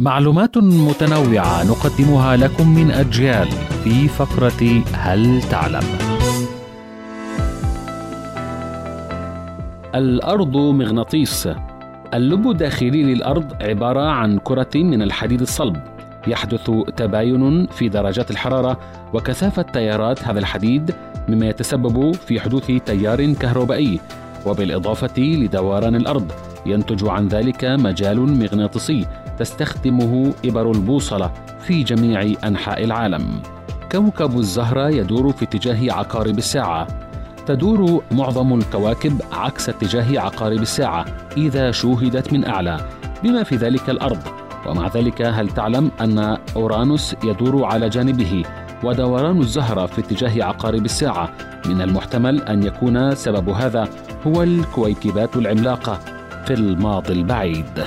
معلومات متنوعة نقدمها لكم من أجيال في فقرة هل تعلم؟ الأرض مغناطيس. اللب الداخلي للأرض عبارة عن كرة من الحديد الصلب. يحدث تباين في درجات الحرارة وكثافة تيارات هذا الحديد مما يتسبب في حدوث تيار كهربائي. وبالإضافة لدوران الأرض ينتج عن ذلك مجال مغناطيسي تستخدمه إبر البوصلة في جميع أنحاء العالم. كوكب الزهرة يدور في اتجاه عقارب الساعة. تدور معظم الكواكب عكس اتجاه عقارب الساعة إذا شوهدت من أعلى، بما في ذلك الأرض. ومع ذلك هل تعلم أن أورانوس يدور على جانبه ودوران الزهرة في اتجاه عقارب الساعة. من المحتمل أن يكون سبب هذا هو الكويكبات العملاقة في الماضي البعيد.